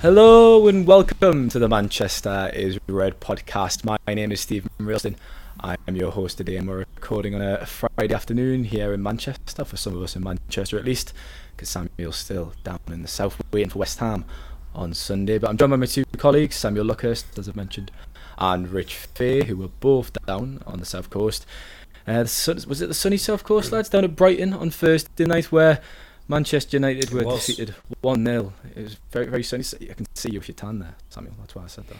Hello and welcome to the Manchester is Red podcast. My name is Steven Railston. I am your host today, and we're recording on a Friday afternoon here in Manchester, for some of us in Manchester at least, because Samuel's still down in the south waiting for West Ham on Sunday. But I'm joined by my two colleagues, Samuel Luckhurst, as I've mentioned, and Rich Fay, who were both down on the south coast. Uh, was it the sunny south coast, lads, down at Brighton on Thursday night, where Manchester United were defeated 1 0. It was very, very sunny. I can see you with your tan there, Samuel. That's why I said that.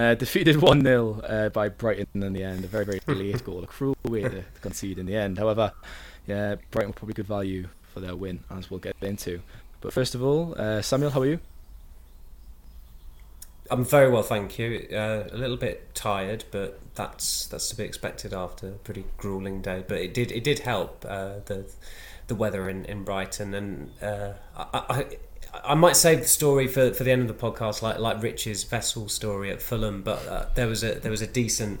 Uh, defeated 1 0 uh, by Brighton in the end. A very, very late goal. A cruel way to concede in the end. However, yeah, Brighton were probably good value for their win, as we'll get into. But first of all, uh, Samuel, how are you? I'm very well, thank you. Uh, a little bit tired, but that's that's to be expected after a pretty grueling day. But it did it did help. Uh, the the weather in, in Brighton. And uh, I, I, I might save the story for, for the end of the podcast, like like Rich's vessel story at Fulham. But uh, there was a there was a decent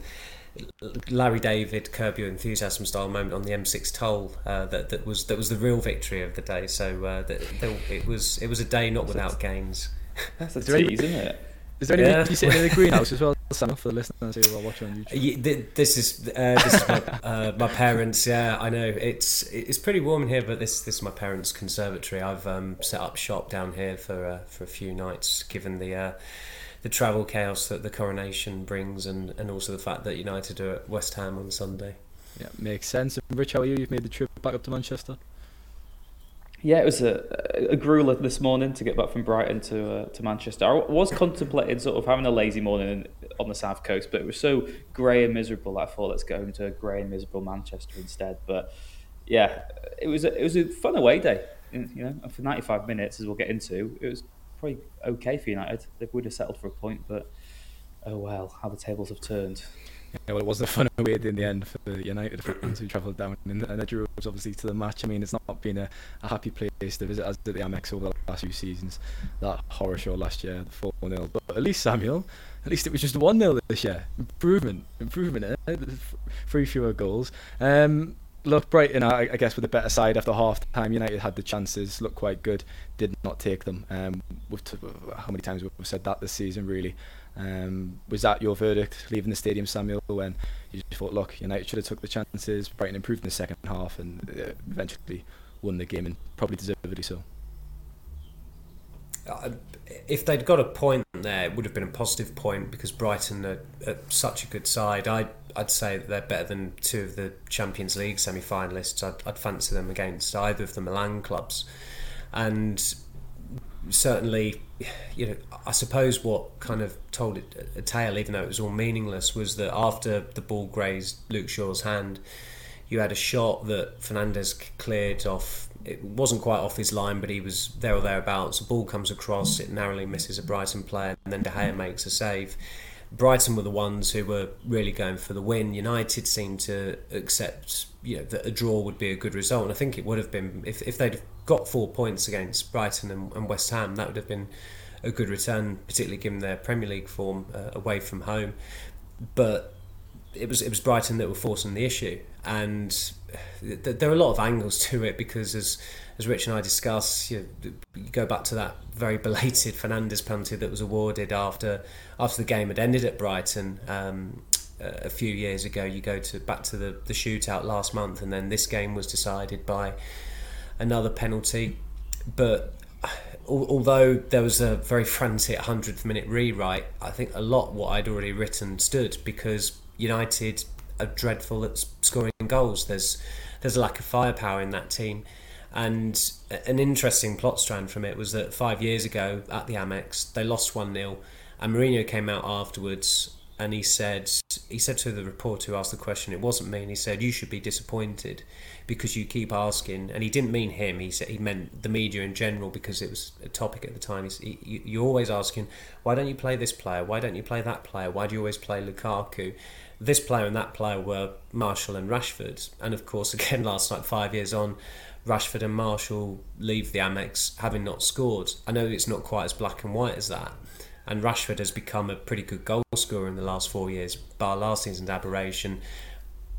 Larry David Curb Your Enthusiasm style moment on the M6 toll uh, that that was that was the real victory of the day. So uh, that, that, it was it was a day not without gains. That's a tease, isn't it? Is there any yeah. you sitting in the greenhouse as well, Sam, for the listeners who are watching on YouTube? Yeah, this is uh, this is my, uh, my, parents. Yeah, I know it's it's pretty warm in here, but this this is my parents' conservatory. I've um, set up shop down here for uh, for a few nights, given the uh, the travel chaos that the coronation brings, and, and also the fact that United are at West Ham on Sunday. Yeah, makes sense. Rich, how are you? You've made the trip back up to Manchester. Yeah, it was a, a grueler this morning to get back from Brighton to uh, to Manchester. I was contemplating sort of having a lazy morning on the south coast, but it was so grey and miserable. I thought let's go home to a grey and miserable Manchester instead. But yeah, it was a, it was a fun away day. You know, for 95 minutes, as we'll get into, it was probably okay for United. They would have settled for a point, but oh well, how the tables have turned. Well, it wasn't a fun away in the end for the United fans who travelled down and, they drew obviously to the match. I mean, it's not been a, a happy place to visit as did the Amex over the last few seasons. That horror show last year, the 4 0. But at least, Samuel, at least it was just 1 0 this year. Improvement, improvement, eh? Three fewer goals. Um, look, Brighton, I, I guess, with a better side after half time. United had the chances, looked quite good, did not take them. Um, t- how many times we've said that this season, really. Um, was that your verdict leaving the stadium, Samuel, when you thought, look, United should have took the chances, Brighton improved in the second half and uh, eventually won the game and probably deservedly so? Uh, if they'd got a point there, it would have been a positive point because Brighton are, are such a good side. I'd, I'd say that they're better than two of the Champions League semi finalists. I'd, I'd fancy them against either of the Milan clubs. And certainly, you know, I suppose what kind of told it a tale, even though it was all meaningless, was that after the ball grazed Luke Shaw's hand, you had a shot that Fernandes cleared off. It wasn't quite off his line, but he was there or thereabouts. The ball comes across, it narrowly misses a Brighton player, and then De Gea makes a save. Brighton were the ones who were really going for the win. United seemed to accept, you know, that a draw would be a good result, and I think it would have been if, if they'd got four points against Brighton and, and West Ham, that would have been a good return, particularly given their Premier League form uh, away from home. But it was it was Brighton that were forcing the issue, and th- there are a lot of angles to it because as as Rich and I discuss, you, you, go back to that very belated Fernandes penalty that was awarded after after the game had ended at Brighton. Um, a few years ago. You go to back to the, the shootout last month, and then this game was decided by another penalty. But although there was a very frantic 100th minute rewrite, I think a lot what I'd already written stood because United are dreadful at scoring goals. There's there's a lack of firepower in that team. And an interesting plot strand from it was that five years ago at the Amex, they lost 1 0, and Mourinho came out afterwards and he said he said to the reporter who asked the question, it wasn't me, and he said you should be disappointed because you keep asking, and he didn't mean him. He said he meant the media in general because it was a topic at the time. He, you're always asking, why don't you play this player? Why don't you play that player? Why do you always play Lukaku? This player and that player were Martial and Rashford, and of course, again last night, five years on. Rashford and Martial leave the Amex having not scored. I know it's not quite as black and white as that, and Rashford has become a pretty good goal scorer in the last four years, bar last season's aberration.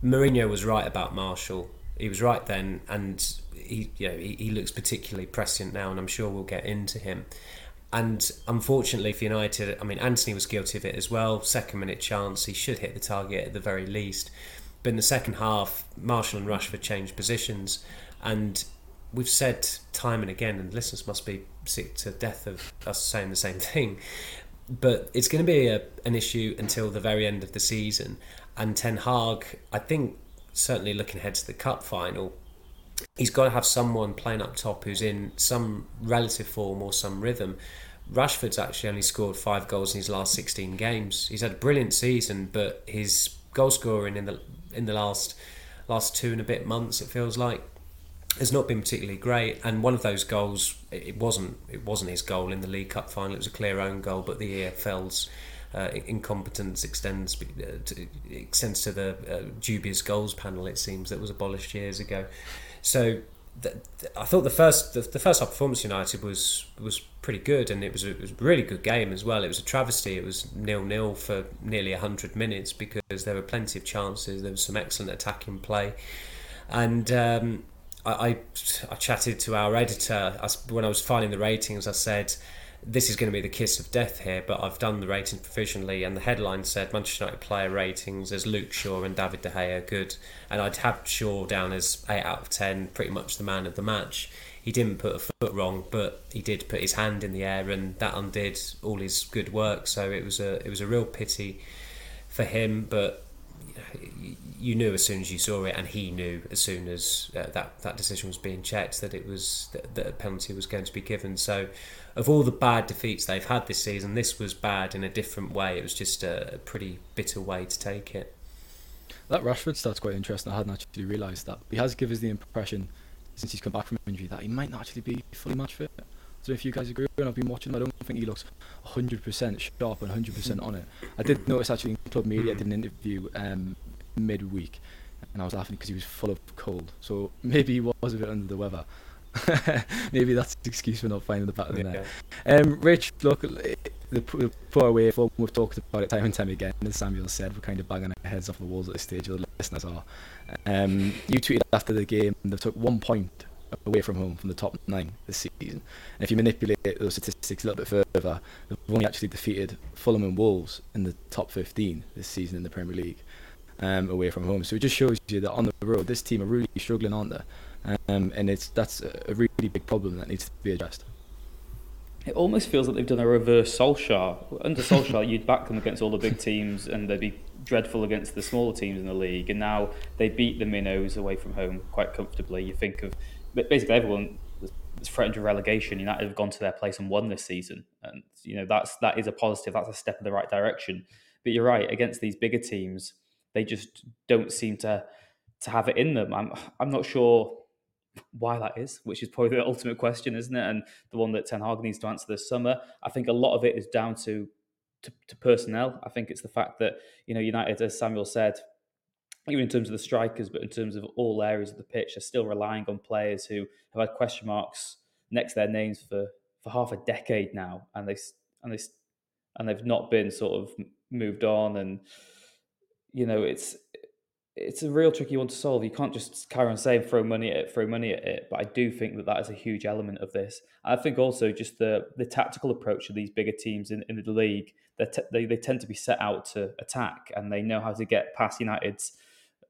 Mourinho was right about Martial. He was right then, and he, you know, he, he looks particularly prescient now, and I'm sure we'll get into him. And unfortunately for United, I mean, Antony was guilty of it as well. Second minute chance, he should hit the target at the very least. But in the second half, Martial and Rashford changed positions, and we've said time and again, and listeners must be sick to death of us saying the same thing. But it's going to be a, an issue until the very end of the season. And Ten Hag, I think, certainly looking ahead to the cup final, he's got to have someone playing up top who's in some relative form or some rhythm. Rashford's actually only scored five goals in his last 16 games. He's had a brilliant season, but his goal scoring in the in the last last two and a bit months, it feels like, has not been particularly great. And one of those goals, it wasn't it wasn't his goal in the League Cup final. It was a clear own goal, but the EFL's uh, incompetence extends uh, to, extends to the uh, dubious goals panel. It seems that was abolished years ago. So. I thought the first the, the first half performance United was was pretty good and it was, a, it was a really good game as well. It was a travesty. It was nil nil for nearly hundred minutes because there were plenty of chances. There was some excellent attacking play, and um, I, I, chatted to our editor when I was filing the ratings. I said, "This is going to be the kiss of death here," but I've done the ratings provisionally, and the headline said Manchester United player ratings as Luke Shaw and David De Gea good, and I'd have Shaw down as eight out of ten, pretty much the man of the match. He didn't put a foot wrong, but he did put his hand in the air, and that undid all his good work. So it was a it was a real pity for him, but you knew as soon as you saw it, and he knew as soon as uh, that that decision was being checked that it was that, that a penalty was going to be given. So, of all the bad defeats they've had this season, this was bad in a different way. It was just a, pretty bitter way to take it. That Rashford start's quite interesting. I hadn't actually realised that. He has given us the impression since he's come back from injury that he might not actually be fully match fit. Know if you guys agree. When I've been watching him, I don't think he looks 100% sharp and 100% on it. I did notice actually in Club Media, I did an interview um, midweek, and I was laughing because he was full of cold. So maybe he was a bit under the weather. maybe that's an excuse for not finding the pattern yeah. there. Um, Rich, look, the, the poor away form, we've talked about it time and time again. As Samuel said, we're kind of banging our heads off the walls at this stage, the listeners are. Um, you tweeted after the game, they took one point away from home from the top nine this season. And if you manipulate those statistics a little bit further, they've only actually defeated Fulham and Wolves in the top 15 this season in the Premier League um, away from home. So it just shows you that on the road, this team are really struggling aren't there, um, and it's that's a really big problem that needs to be addressed. It almost feels like they've done a reverse Solskjaer. Under Solskjaer, you'd back them against all the big teams, and they'd be dreadful against the smaller teams in the league. And now they beat the minnows away from home quite comfortably. You think of basically everyone that's threatened to relegation. United have gone to their place and won this season, and you know that's that is a positive. That's a step in the right direction. But you're right against these bigger teams they just don't seem to to have it in them. I'm I'm not sure why that is, which is probably the ultimate question, isn't it? And the one that Ten Hag needs to answer this summer. I think a lot of it is down to, to, to personnel. I think it's the fact that you know United, as Samuel said, even in terms of the strikers, but in terms of all areas of the pitch, are still relying on players who have had question marks next to their names for for half a decade now, and they and they and they've not been sort of moved on and you know, it's it's a real tricky one to solve. You can't just carry on saying throw money at it, throw money at it. But I do think that that is a huge element of this. I think also just the the tactical approach of these bigger teams in, in the league. They they tend to be set out to attack, and they know how to get past United's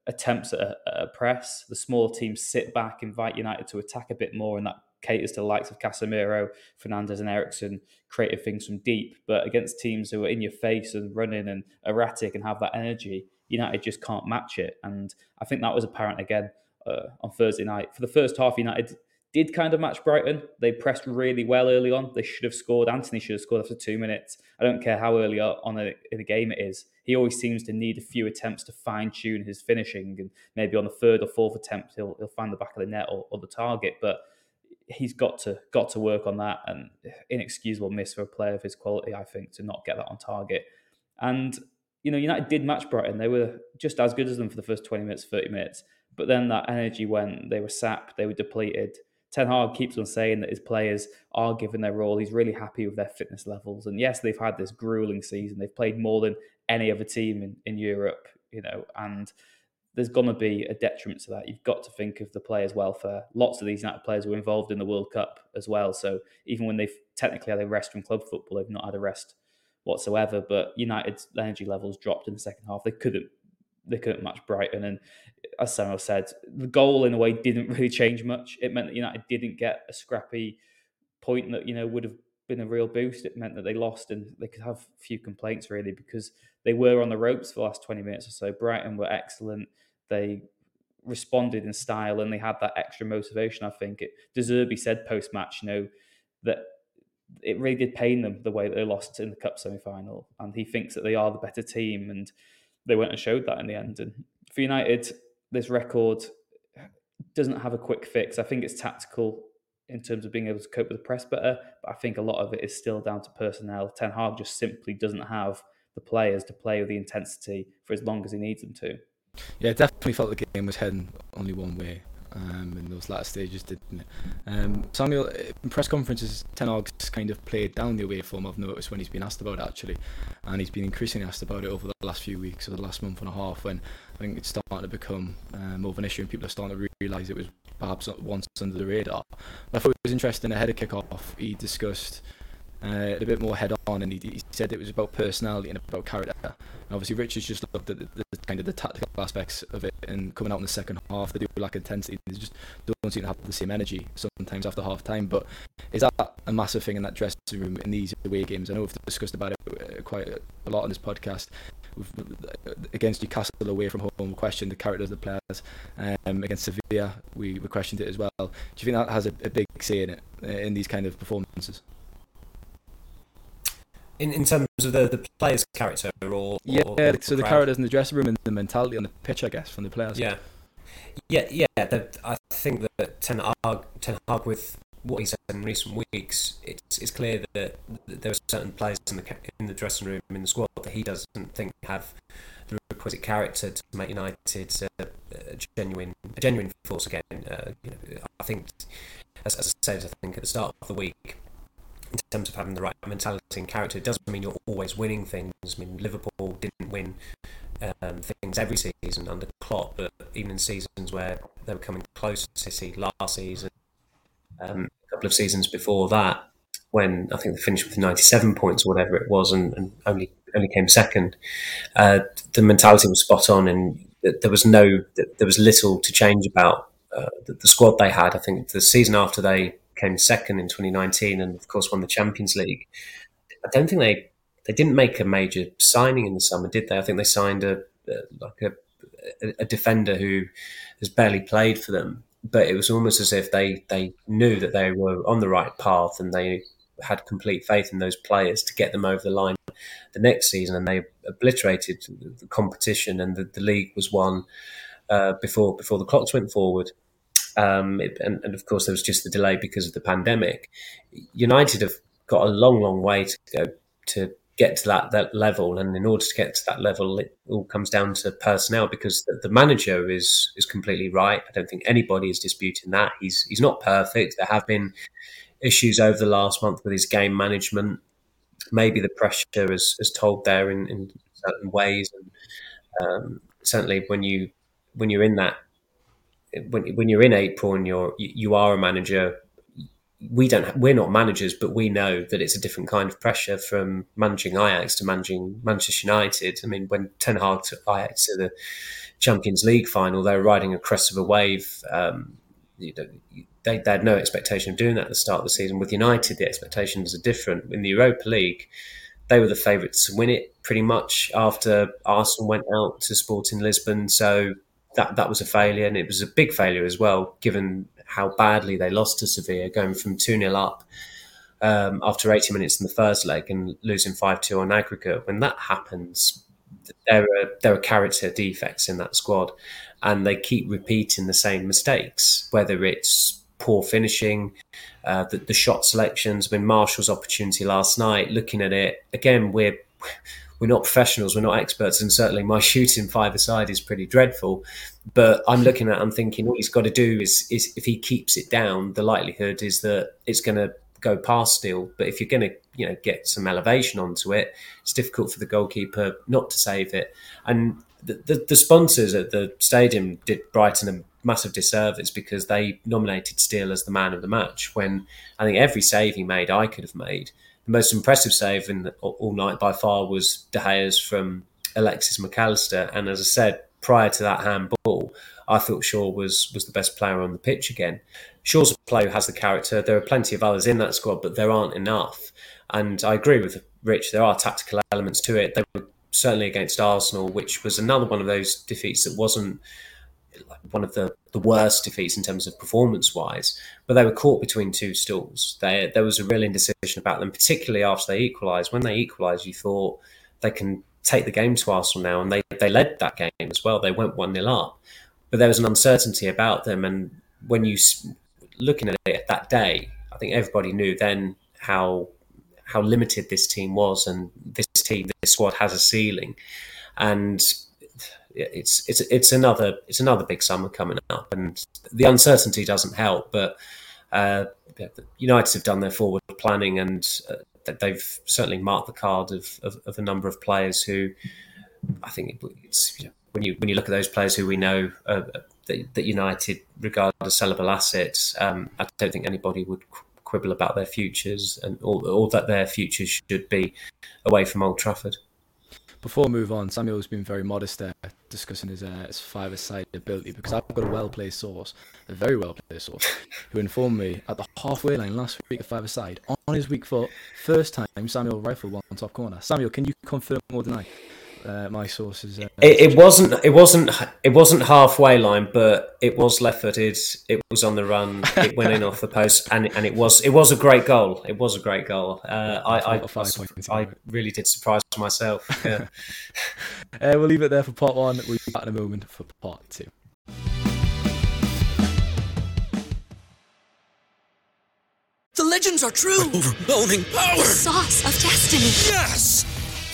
attempts at a, at a press. The smaller teams sit back, invite United to attack a bit more, and that caters to the likes of Casemiro, Fernandes, and Eriksen, creative things from deep. But against teams who are in your face and running and erratic and have that energy United just can't match it. And I think that was apparent again uh, on Thursday night. For the first half, United did kind of match Brighton. They pressed really well early on. They should have scored. Antony should have scored after two minutes. I don't care how early on in the game it is. He always seems to need a few attempts to fine tune his finishing, and maybe on the third or fourth attempt he'll he'll find the back of the net or, or the target. But he's got to got to work on that. And inexcusable miss for a player of his quality, I think, to not get that on target. And you know, United did match Brighton. They were just as good as them for the first 20 minutes, 30 minutes. But then that energy went, they were sapped, they were depleted. Ten Hag keeps on saying that his players are given their role. He's really happy with their fitness levels. And yes, they've had this grueling season. They've played more than any other team in, in Europe, you know, and there's going to be a detriment to that. You've got to think of the players' welfare. Lots of these United players were involved in the World Cup as well. So even when they've technically had a rest from club football, they've not had a rest whatsoever. But United's energy levels dropped in the second half. They couldn't they couldn't match Brighton. And as Samuel said, the goal in a way didn't really change much. It meant that United didn't get a scrappy point that you know would have been a real boost. It meant that they lost and they could have few complaints really because they were on the ropes for the last 20 minutes or so. Brighton were excellent. They responded in style and they had that extra motivation. I think it De Zerbi said post match, you know, that it really did pain them the way that they lost in the cup semi final, and he thinks that they are the better team, and they went and showed that in the end. And for United, this record doesn't have a quick fix. I think it's tactical in terms of being able to cope with the press better, but I think a lot of it is still down to personnel. Ten Hag just simply doesn't have the players to play with the intensity for as long as he needs them to. Yeah, definitely felt the game was heading only one way um, in those latter stages, didn't it? Um, Samuel, in press conferences, Ten Hag's kind of played down the away form. I've noticed when he's been asked about it actually, and he's been increasingly asked about it over the last few weeks or the last month and a half. When I think it's starting to become um, more of an issue, and people are starting to realise it was perhaps once under the radar. But I thought it was interesting. Ahead of kick-off, he discussed uh, a bit more head on, and he, he, said it was about personality and about character. And obviously, Richard's just looked at the, the, kind of the tactical aspects of it, and coming out in the second half, they do lack intensity. They just don't seem to have the same energy sometimes after half time. But is that a massive thing in that dressing room in these away games? I know we've discussed about it uh, quite a lot on this podcast. against Newcastle away from home, we questioned the character of the players. Um, against Sevilla, we, we questioned it as well. Do you think that has a, a big say in it uh, in these kind of performances? In, in terms of the, the player's character or yeah or, so the characters in the dressing room and the mentality on the pitch I guess from the players. Yeah. Yeah yeah I think that Ten Hag, Ten Hag with what he said in recent weeks it's, it's clear that, that there are certain players in the in the dressing room in the squad that he doesn't think have the requisite character to make United uh, a genuine a genuine force again. Uh, you know, I think as, as I said I think at the start of the week in terms of having the right mentality and character. It doesn't mean you're always winning things. I mean, Liverpool didn't win um, things every season under Klopp, but even in seasons where they were coming close to City last season, um, a couple of seasons before that, when I think they finished with 97 points or whatever it was, and, and only only came second, uh, the mentality was spot on, and there was no, there was little to change about uh, the, the squad they had. I think the season after they came second in 2019 and of course won the Champions League. I don't think they they didn't make a major signing in the summer, did they? I think they signed a, a like a, a defender who has barely played for them, but it was almost as if they they knew that they were on the right path and they had complete faith in those players to get them over the line the next season, and they obliterated the competition, and the, the league was won uh, before before the clocks went forward. Um, it, and, and, of course, there was just the delay because of the pandemic. United have got a long, long way to go to get to that, that level. And in order to get to that level, it all comes down to personnel because the, the manager is is completely right. I don't think anybody is disputing that. He's he's not perfect. There have been issues over the last month with his game management. Maybe the pressure is, is told there in, in certain ways. And um, certainly when you when you're in that when when you're in April and you're you are a manager, we don't we're not managers, but we know that it's a different kind of pressure from managing Ajax to managing Manchester United. I mean, when Ten Hag took Ajax to the Champions League final, they were riding a crest of a wave. Um, you know, they, they, had no expectation of doing that at the start of the season. With United, the expectations are different. In the Europa League, they were the favourites to win it pretty much after Arsenal went out to Sporting Lisbon. So that that was a failure, and it was a big failure as well, given how badly they lost to Sevilla, going from 2 0 up um, after 80 minutes in the first leg and losing 5 2 on aggregate. When that happens, there are, there are character defects in that squad, and they keep repeating the same mistakes, whether it's poor finishing, uh, the, the shot selections. I mean, Martial's opportunity last night, looking at it, again, we're we're not professionals, we're not experts, and certainly my shooting five aside is pretty dreadful. But I'm looking at, I'm thinking, all he's got to do is, is if he keeps it down, the likelihood is that it's going to go past Steele. But if you're going to, you know, get some elevation onto it, it's difficult for the goalkeeper not to save it. And the, the, the sponsors at the stadium did Brighton a massive disservice because they nominated Steele as the man of the match when I think every save he made, I could have made the most impressive save in the, all night by far was De Gea's from Alexis Mac Allister. And as I said, prior to that handball, I thought Shaw was was the best player on the pitch again. Shaw's a player who has the character. There are plenty of others in that squad, but there aren't enough. And I agree with Rich. There are tactical elements to it. They were certainly against Arsenal, which was another one of those defeats that wasn't one of the, the worst defeats in terms of performance wise, but they were caught between two stools. They, there was a real indecision about them, particularly after they equalised. When they equalised, you thought they can take the game to Arsenal now, and they, they led that game as well. They went 1 0 up, but there was an uncertainty about them. And when you looking at it that day, I think everybody knew then how how limited this team was, and this team, this squad has a ceiling. And it's it's it's another it's another big summer coming up, and the uncertainty doesn't help. But uh, United have done their forward planning, and uh, they've certainly marked the card of, of, of, a number of players who I think it's you know, when you when you look at those players who we know uh, that, that, United regard as sellable assets. Um, I don't think anybody would quibble about their futures and all, all that their futures should be away from Old Trafford. Before we move on, Samuel's been very modest there, discussing his, uh, his five-a-side ability because I've got a well-placed source, a very well-placed source, who informed me at the halfway line last week at five-a-side on his weak foot, first time Samuel rifled one top corner. Samuel, can you confirm or deny? Uh, my sources. Uh, it, it, wasn't. It wasn't. It wasn't halfway line, but it was left-footed. It was on the run. It went in off the post, and and it was it was a great goal. It was a great goal. Uh, I I, I, I, really did surprise myself. Yeah. uh, we'll leave it there for part one. We'll be back in a moment for part two. The legends are true. Overwhelming power! The sauce of destiny. Yes!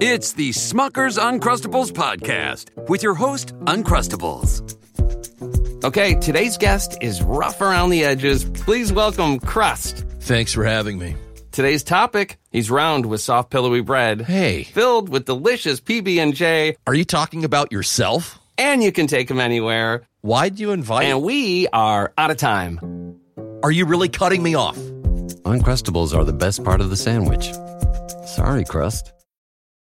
It's the Smucker's Uncrustables podcast with your host, Uncrustables. Okay, today's guest is rough around the edges. Please welcome Crust. Thanks for having me. Today's topic, he's round with soft pillowy bread. Hey. Filled with delicious PB&J. Are you talking about yourself? And you can take him anywhere. Why'd you invite? And we are out of time. Are you really cutting me off? Uncrustables are the best part of the sandwich. Sorry, Crust.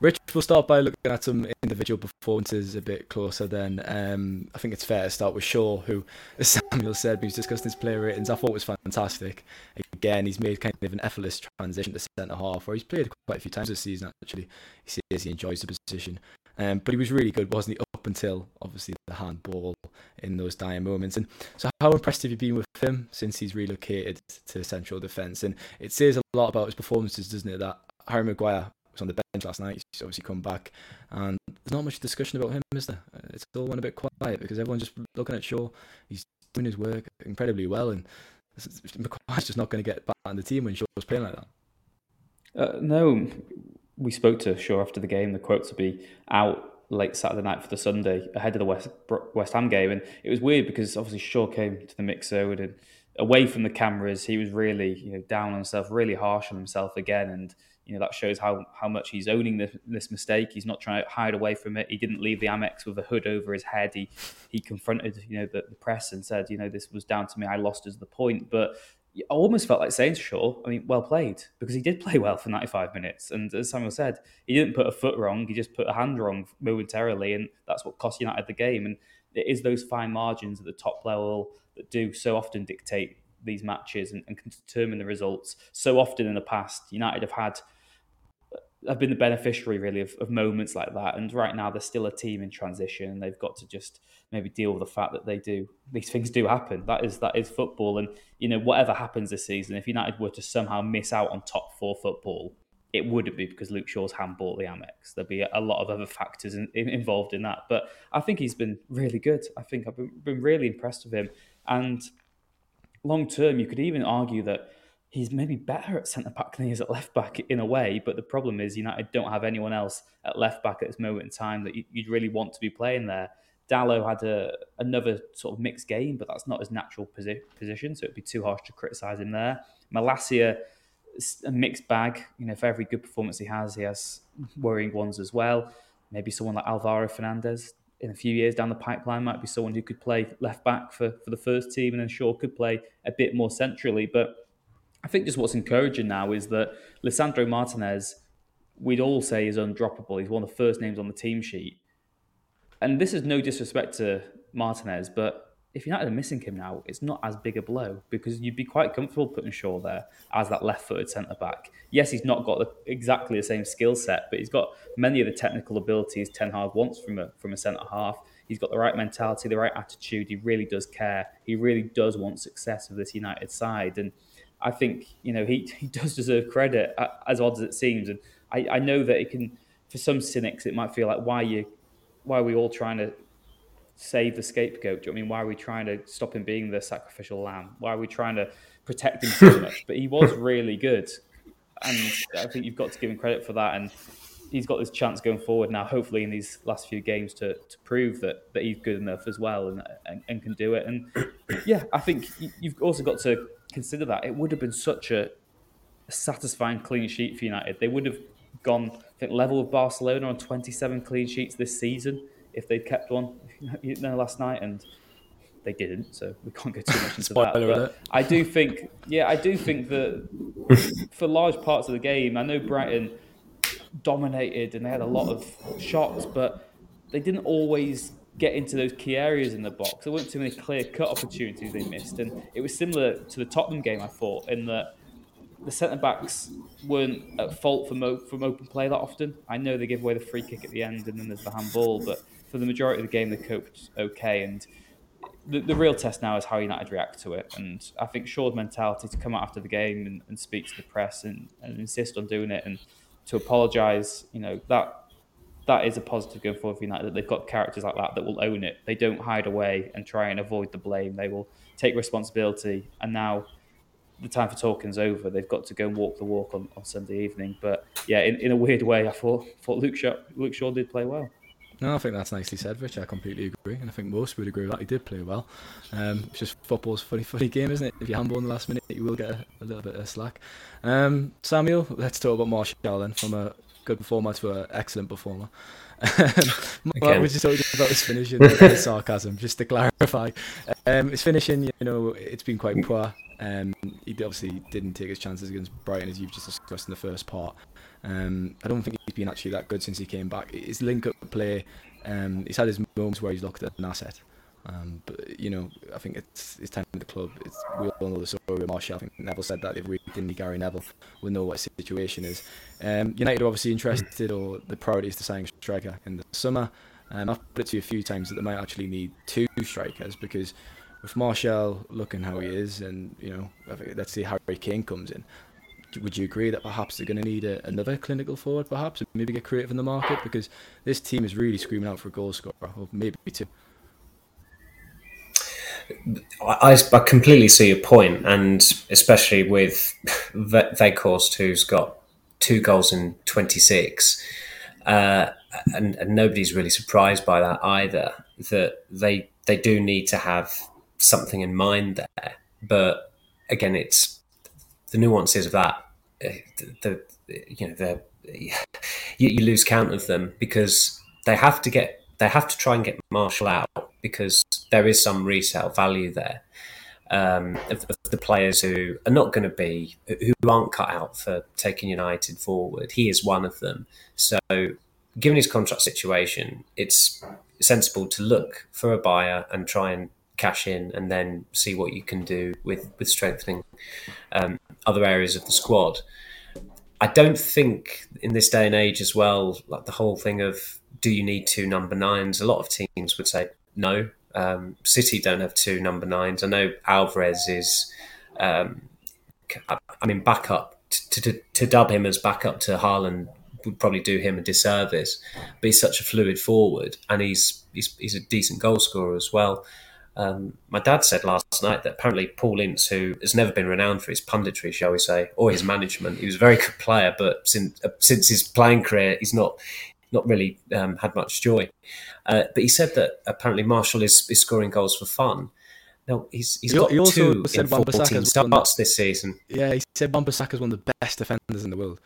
Rich, we'll start by looking at some individual performances a bit closer, then um, I think it's fair to start with Shaw, who, as Samuel said, we was discussing his player ratings, I thought was fantastic. Again, he's made kind of an effortless transition to centre half, where he's played quite a few times this season. Actually, he says he enjoys the position, um, but he was really good, wasn't he? Up until obviously the handball in those dying moments. And so, how impressed have you been with him since he's relocated to central defence? And it says a lot about his performances, doesn't it? That Harry Maguire on the bench last night. He's obviously come back, and there's not much discussion about him, is there? It's all went a bit quiet because everyone's just looking at Shaw. He's doing his work incredibly well, and Maguire's just not going to get back in the team when Shaw's playing like that. Uh, no, we spoke to Shaw after the game. The quote to be out late Saturday night for the Sunday ahead of the West West Ham game, and it was weird because obviously Shaw came to the mix zone and away from the cameras, he was really you know down on himself, really harsh on himself again, and you know that shows how how much he's owning this, this mistake. He's not trying to hide away from it. He didn't leave the Amex with a hood over his head. He he confronted you know the, the press and said you know this was down to me. I lost as the point, but I almost felt like saying to Shaw, I mean, well played, because he did play well for 95 minutes. And as Samuel said, he didn't put a foot wrong, he just put a hand wrong momentarily, and that's what cost United the game. And it is those fine margins at the top level that do so often dictate these matches and, and can determine the results. So often in the past, United have had have been the beneficiary really of, of, moments like that. And right now they're still a team in transition and they've got to just maybe deal with the fact that they do these things do happen. That is that is football. And you know, whatever happens this season, if United were to somehow miss out on top four football, it wouldn't be because Luke Shaw's handball the Amex. There'd be a lot of other factors in, in, involved in that. But I think he's been really good. I think I've been, been really impressed with him. And long term, you could even argue that he's maybe better at centre back than he is at left back in a way. But the problem is United don't have anyone else at left back at this moment in time that you'd really want to be playing there. Dalot had a, another sort of mixed game, but that's not his natural posi- position, so it'd be too harsh to criticise him there. Malacia, a mixed bag. You know, for every good performance he has, he has worrying ones as well. Maybe someone like Alvaro Fernandez in a few years down the pipeline might be someone who could play left back for, for the first team, and then Shaw could play a bit more centrally. But I think just what's encouraging now is that Lisandro Martinez, we'd all say is undroppable. He's one of the first names on the team sheet. And this is no disrespect to Martinez, but if United are missing him now, it's not as big a blow because you'd be quite comfortable putting Shaw there as that left-footed centre back. Yes, he's not got the, exactly the same skill set, but he's got many of the technical abilities Ten Hag wants from a from a centre half. He's got the right mentality, the right attitude. He really does care. He really does want success of this United side, and I think you know he he does deserve credit, as odd as it seems. And I, I know that it can, for some cynics, it might feel like why you, why are we all trying to save the scapegoat? Do you know I mean why are we trying to stop him being the sacrificial lamb? Why are we trying to protect him so much? But he was really good, and I think you've got to give him credit for that. And he's got this chance going forward now, hopefully in these last few games to, to prove that, that he's good enough as well and, and, and can do it. And yeah, I think you've also got to consider that it would have been such a, satisfying clean sheet for United. They would have gone, I think, level with Barcelona on 27 clean sheets this season if they'd kept one you know, last night, and they didn't. So we can't go too much into that. But I do think, yeah, I do think that for large parts of the game, I know Brighton dominated and they had a lot of shots, but they didn't always get into those key areas in the box. There weren't too many clear cut opportunities they missed, and it was similar to the Tottenham game. I thought in that the centre backs weren't at fault from from open play that often. I know they give away the free kick at the end, and then there's the handball, but for the majority of the game they coped okay. And the, the real test now is how United react to it. And I think Shaw's mentality to come out after the game and, and speak to the press and, and insist on doing it and to apologise, you know that that is a positive going forward for United that they've got characters like that that will own it. They don't hide away and try and avoid the blame. They will take responsibility. And now the time for talking is over. They've got to go and walk the walk on, on Sunday evening. But yeah, in, in a weird way, I thought thought Luke Shaw, Luke Shaw did play well. No, I think that's nicely said, Rich. I completely agree, and I think most would agree with that. He did play well. Um, it's just football's a funny, funny game, isn't it? If you handball in the last minute, you will get a, a little bit of slack. Um, Samuel, let's talk about Martial then from a good performer to an excellent performer. Mark was just talking about his finishing, sarcasm, just to clarify. Um, his finishing, you know, it's been quite poor. Um, he obviously didn't take his chances against Brighton, as you've just discussed in the first part. Um, I don't think he's been actually that good since he came back. His link-up play, um, he's had his moments where he's looked at an asset. Um, but you know, I think it's it's time for the club. It's, we all know the story with Martial. I think Neville said that if we didn't need Gary Neville, we know what the situation is. Um, United are obviously interested, or the priority is to sign a striker in the summer. Um, I've put it to you a few times that they might actually need two strikers because with Martial looking how he is, and you know, let's see how Harry Kane comes in. Would you agree that perhaps they're going to need a, another clinical forward, perhaps, and maybe get creative in the market because this team is really screaming out for a goal scorer, or maybe two. I, I completely see your point, and especially with Weghorst, who's got two goals in 26, uh, and, and nobody's really surprised by that either. That they they do need to have something in mind there, but again, it's the nuances of that. Uh, the, the you know the you, you lose count of them because they have to get they have to try and get Martial out because there is some resale value there um, of, of, the players who are not going to be who aren't cut out for taking United forward. He is one of them. So, given his contract situation, it's sensible to look for a buyer and try and cash in, and then see what you can do with with strengthening um, other areas of the squad. I don't think in this day and age as well, like the whole thing of do you need two number nines? A lot of teams would say no. Um, City don't have two number nines. I know Alvarez is, um, I mean, backup to, to, to dub him as backup to Haaland would probably do him a disservice. But he's such a fluid forward, and he's he's, he's a decent goal scorer as well. Um, my dad said last night that apparently Paul Ince, who has never been renowned for his punditry, shall we say, or his management, he was a very good player, but since uh, since his playing career, he's not not really um, had much joy. Uh, but he said that apparently Martial is, is scoring goals for fun. No, he's he's he, got he also two said in 14 starts this season. Yeah, he said Wan is one of the best defenders in the world.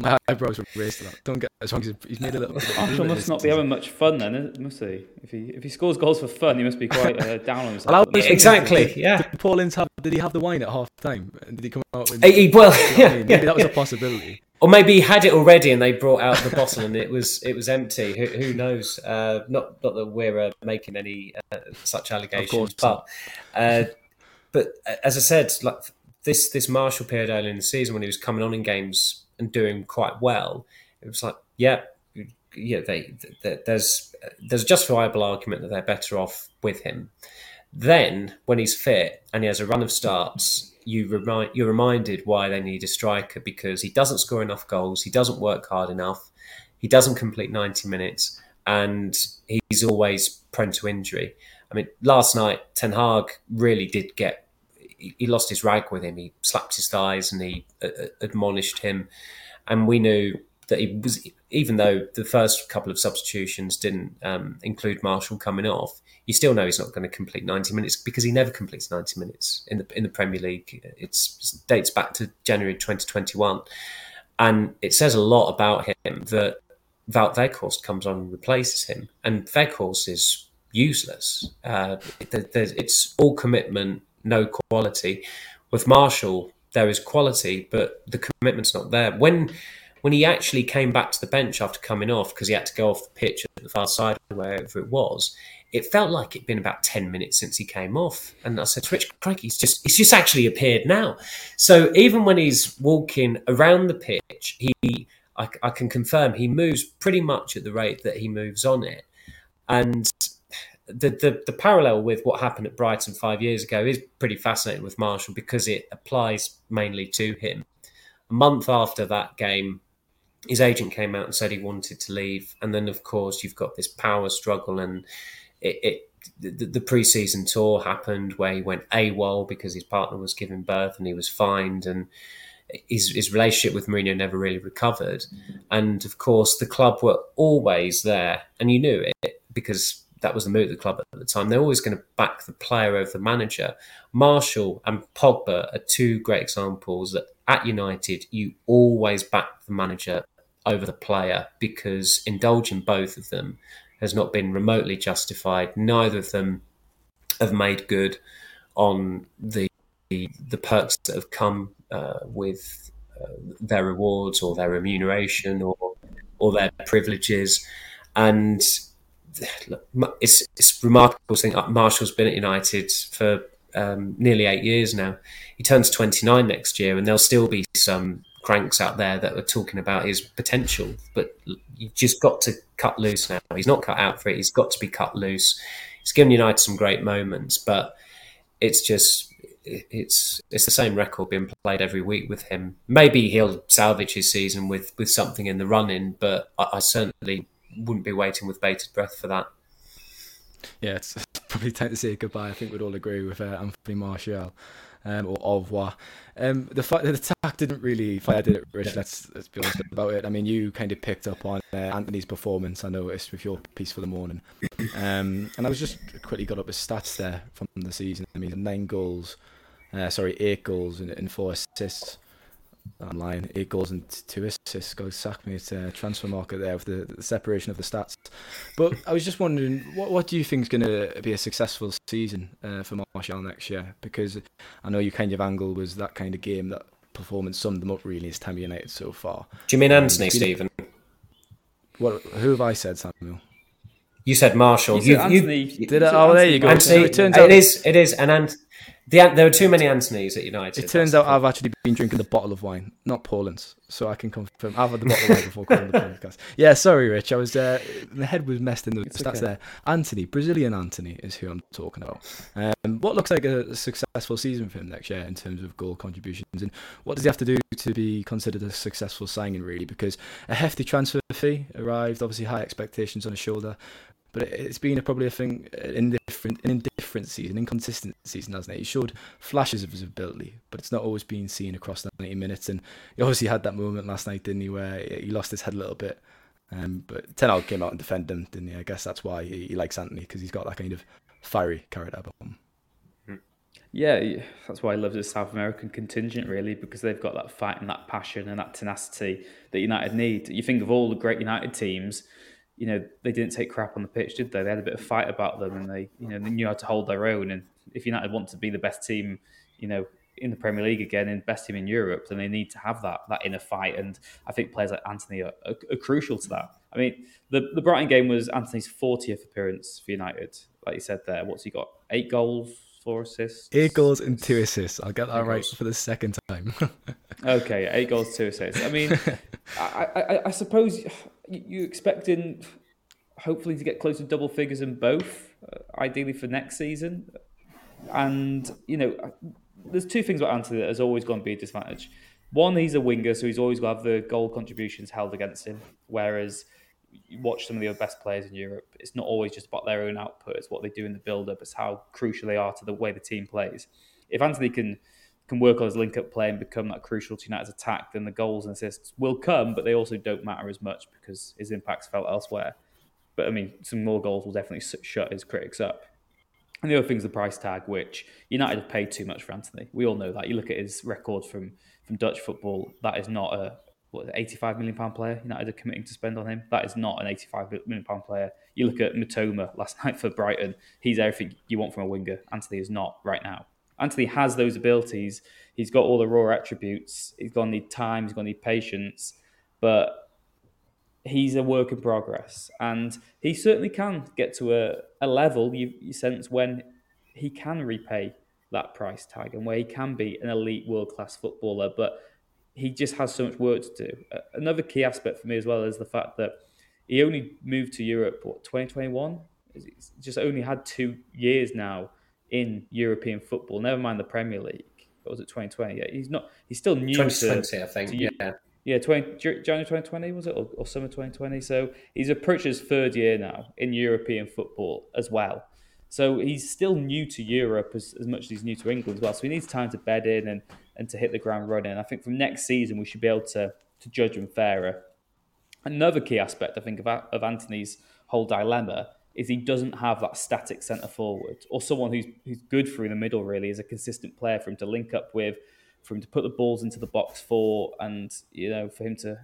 My eyebrows were raised to that. Don't get as wrong as he's made a little. Martial must not be having much fun then, must he? If he if he scores goals for fun, he must be quite uh, down on himself. Well, exactly. Yeah. Did Paul Ince have? Did he have the wine at half time? Did he come out with? He, well, yeah, Maybe yeah, that was yeah. a possibility. Or maybe he had it already and they brought out the bottle and it was it was empty. Who, who knows? Uh, not not that we're uh, making any uh, such allegations, but uh, but uh, as I said, like this this Martial period early in the season when he was coming on in games and doing quite well, it was like, yeah, yeah, they, they there's there's a justifiable argument that they're better off with him. Then when he's fit and he has a run of starts you remind you're reminded why they need a striker because he doesn't score enough goals, he doesn't work hard enough, he doesn't complete 90 minutes, and he's always prone to injury. I mean, last night Ten Hag really did get he lost his rag with him. He slapped his thighs and he uh, uh, admonished him, and we knew that he was even though the first couple of substitutions didn't um, include Martial coming off, you still know he's not going to complete 90 minutes because he never completes 90 minutes in the in the Premier League. It dates back to January 2021, and it says a lot about him that Wout comes on and replaces him, and Weghorst is useless. Uh, it, it's all commitment, no quality. With Martial, there is quality, but the commitment's not there. When when he actually came back to the bench after coming off because he had to go off the pitch at the far side, wherever it was, it felt like it'd been about 10 minutes since he came off. And I said to Rich, Craig, he's just, he's just actually appeared now. So even when he's walking around the pitch, he, I, I can confirm he moves pretty much at the rate that he moves on it. And the, the, the parallel with what happened at Brighton five years ago is pretty fascinating with Martial because it applies mainly to him. A month after that game, his agent came out and said he wanted to leave, and then of course you've got this power struggle, and it, it the, the pre-season tour happened where he went AWOL because his partner was giving birth and he was fined, and his his relationship with Mourinho never really recovered, and of course the club were always there, and you knew it because that was the mood of the club at the time. They're always going to back the player over the manager. Martial and Pogba are two great examples that at United you always back the manager over the player because indulging both of them has not been remotely justified. Neither of them have made good on the the perks that have come uh, with uh, their rewards or their remuneration or or their privileges, and it's it's remarkable to think Martial's been at United for um, nearly eight years now. He turns 29 next year, and there'll still be some cranks out there that are talking about his potential. But you've just got to cut loose now. He's not cut out for it. He's got to be cut loose. He's given United some great moments, but it's just it's it's the same record being played every week with him. Maybe he'll salvage his season with with something in the running, but I, I certainly wouldn't be waiting with bated breath for that. Yeah, it's probably time to say goodbye. I think we'd all agree with uh, Anthony Martial um, or au revoir. Um, the fact that the attack didn't really fire, did it, Rich? Let's, let's be honest about it. I mean, you kind of picked up on uh, Antony's performance, I noticed, with your piece for the morning. Um, and I was just quickly got up his stats there from the season. I mean, nine goals, uh, sorry, eight goals and, and four assists online. Eight goals and two assists. Go sack me at uh, Transfermarkt there with the, the, separation of the stats. But I was just wondering, what what do you think is going to be a successful season uh, for Martial next year? Because I know your kind of angle was that kind of game that performance summed them up really his time United so far. Do you mean Antony, um, Stephen? What? Who have I said, Samuel? You said Martial. You, you, you, did it? Oh, there you go. Antony, so it turns out it is. It is an Ant. The, there are too many Antonys at United. It turns out I've actually been drinking the bottle of wine, not Poland's, so I can confirm. I've had the bottle of wine before calling the podcast. Yeah, sorry, Rich. I was uh, the head was messed in the it's stats okay. there. Antony, Brazilian Antony, is who I'm talking about. Um, what looks like a successful season for him next year in terms of goal contributions, and what does he have to do to be considered a successful signing? Really, because a hefty transfer fee arrived, obviously high expectations on his shoulder, but it's been a, probably a thing in different, in different season, inconsistent season, hasn't it? He showed flashes of his ability, but it's not always been seen across the 90 minutes. And he obviously had that moment last night, didn't he, where he lost his head a little bit. Um, but Ten came out and defended him, didn't he? I guess that's why he, he likes Antony because he's got that kind of fiery character about him. Yeah, that's why I love the South American contingent, really, because they've got that fight and that passion and that tenacity that United need. You think of all the great United teams, you know, they didn't take crap on the pitch, did they? They had a bit of fight about them, and they, you know, they knew how to hold their own. And if United want to be the best team, you know, in the Premier League again and best team in Europe, then they need to have that that inner fight. And I think players like Antony are, are, are crucial to that. I mean, the the Brighton game was Antony's 40th appearance for United. Like you said there, what's he got? Eight goals, four assists. Eight goals and two assists. I'll get that eight right goals. for the second time. okay, eight goals, two assists. I mean, I, I, I suppose you expecting hopefully to get close to double figures in both, uh, ideally for next season. And you know, there's two things about Antony that has always going to be a disadvantage. One, he's a winger, so he's always going to have the goal contributions held against him. Whereas you watch some of the best players in Europe, it's not always just about their own output; it's what they do in the build-up, it's how crucial they are to the way the team plays. If Antony can can work on his link up play and become that crucial to United's attack, then the goals and assists will come, but they also don't matter as much because his impact's felt elsewhere. But I mean, some more goals will definitely shut his critics up. And the other thing is the price tag, which United have paid too much for Antony. We all know that. You look at his record from from Dutch football, that is not a what 85 million pound player United are committing to spend on him. That is not an 85 million pound player. You look at Mitoma last night for Brighton. He's everything you want from a winger. Antony is not right now. Antony has those abilities. He's got all the raw attributes. He's going to need time. He's going to need patience. But he's a work in progress. And he certainly can get to a, a level you, you sense when he can repay that price tag and where he can be an elite world class footballer. But he just has so much work to do. Another key aspect for me as well is the fact that he only moved to Europe, what, 2021? He's just only had two years now in European football. Never mind the Premier League. What was it 2020? Yeah, he's not. He's still new 2020, to, I think. To, yeah. Yeah, 20, January 2020 was it, or, or, summer 2020? So he's approached his third year now in European football as well. So he's still new to Europe as, as much as he's new to England as well. So he needs time to bed in and, and to hit the ground running. I think from next season we should be able to to judge him fairer. Another key aspect I think of, of Antony's whole dilemma is he doesn't have that static centre forward or someone who's who's good through the middle. Really, is a consistent player for him to link up with, for him to put the balls into the box for, and you know for him to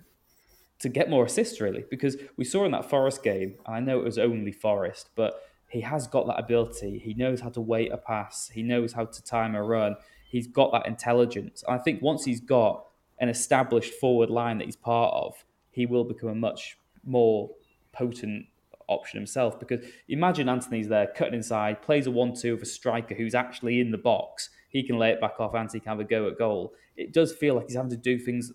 to get more assists really because we saw in that Forest game, and I know it was only Forest, but he has got that ability. He knows how to wait a pass. He knows how to time a run. He's got that intelligence. And I think once he's got an established forward line that he's part of, he will become a much more potent option himself. Because imagine Antony's there, cutting inside, plays a one-two of a striker who's actually in the box. He can lay it back off. Antony can have a go at goal. It does feel like he's having to do things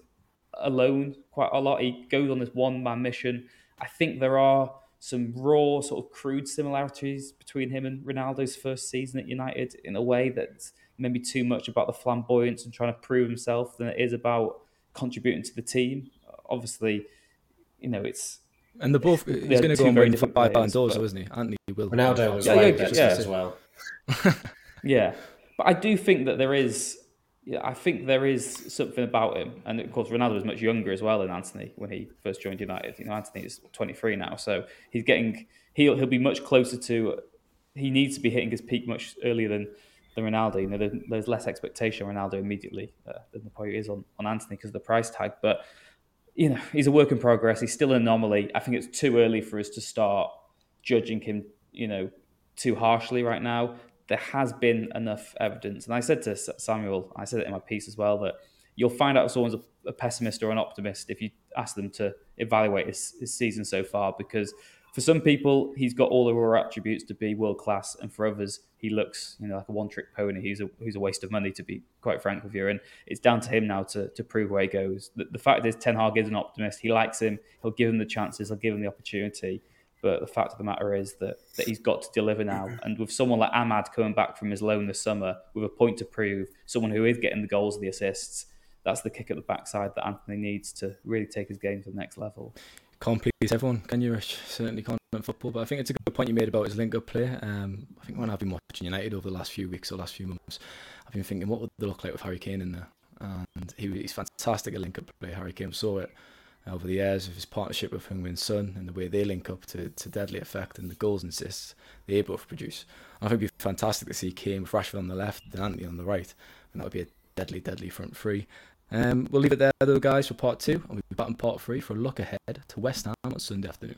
alone quite a lot. He goes on this one-man mission. I think there are some raw, sort of crude similarities between him and Ronaldo's first season at United in a way that's maybe too much about the flamboyance and trying to prove himself than it is about contributing to the team. Obviously, you know, it's and they're both. He's going to go and win five Ballon d'Ors, isn't he? Antony will. Ronaldo was yeah, yeah, yeah, yeah. as well. yeah, but I do think that there is. Yeah, I think there is something about him, and of course Ronaldo was much younger as well than Antony when he first joined United. You know, Antony is 23 now, so he's getting he'll he'll be much closer to. He needs to be hitting his peak much earlier than than Ronaldo. You know, there, there's less expectation on Ronaldo immediately uh, than the probably is on, on Antony because of the price tag. But you know, he's a work in progress. He's still an anomaly. I think it's too early for us to start judging him. You know, too harshly right now. There has been enough evidence, and I said to Samuel, I said it in my piece as well that you'll find out if someone's a, a pessimist or an optimist if you ask them to evaluate his, his season so far because for some people, he's got all the raw attributes to be world class, and for others, he looks you know like a one trick pony. He's a who's a waste of money, to be quite frank with you. And it's down to him now to to prove where he goes. The, the fact is, Ten Hag is an optimist. He likes him. He'll give him the chances. He'll give him the opportunity. But the fact of the matter is that, that he's got to deliver now. And with someone like Amad coming back from his loan this summer with a point to prove, someone who is getting the goals and the assists, that's the kick at the backside that Antony needs to really take his game to the next level can't please everyone, can you? Certainly can't in football. But I think it's a good point you made about his link-up play. Um, I think when I've been watching United over the last few weeks or last few months, I've been thinking, what would they look like with Harry Kane in there? And he, he's fantastic at link-up play. Harry Kane saw it over the years of his partnership with Heung-min and the way they link up to, to deadly effect and the goals and assists they both produce. I think it'd be fantastic to see Kane with Rashford on the left and Antony on the right. And that would be a deadly, deadly front three. Um, we'll leave it there, though, guys, for part two. And we'll be back in part three for a look ahead to West Ham on Sunday afternoon.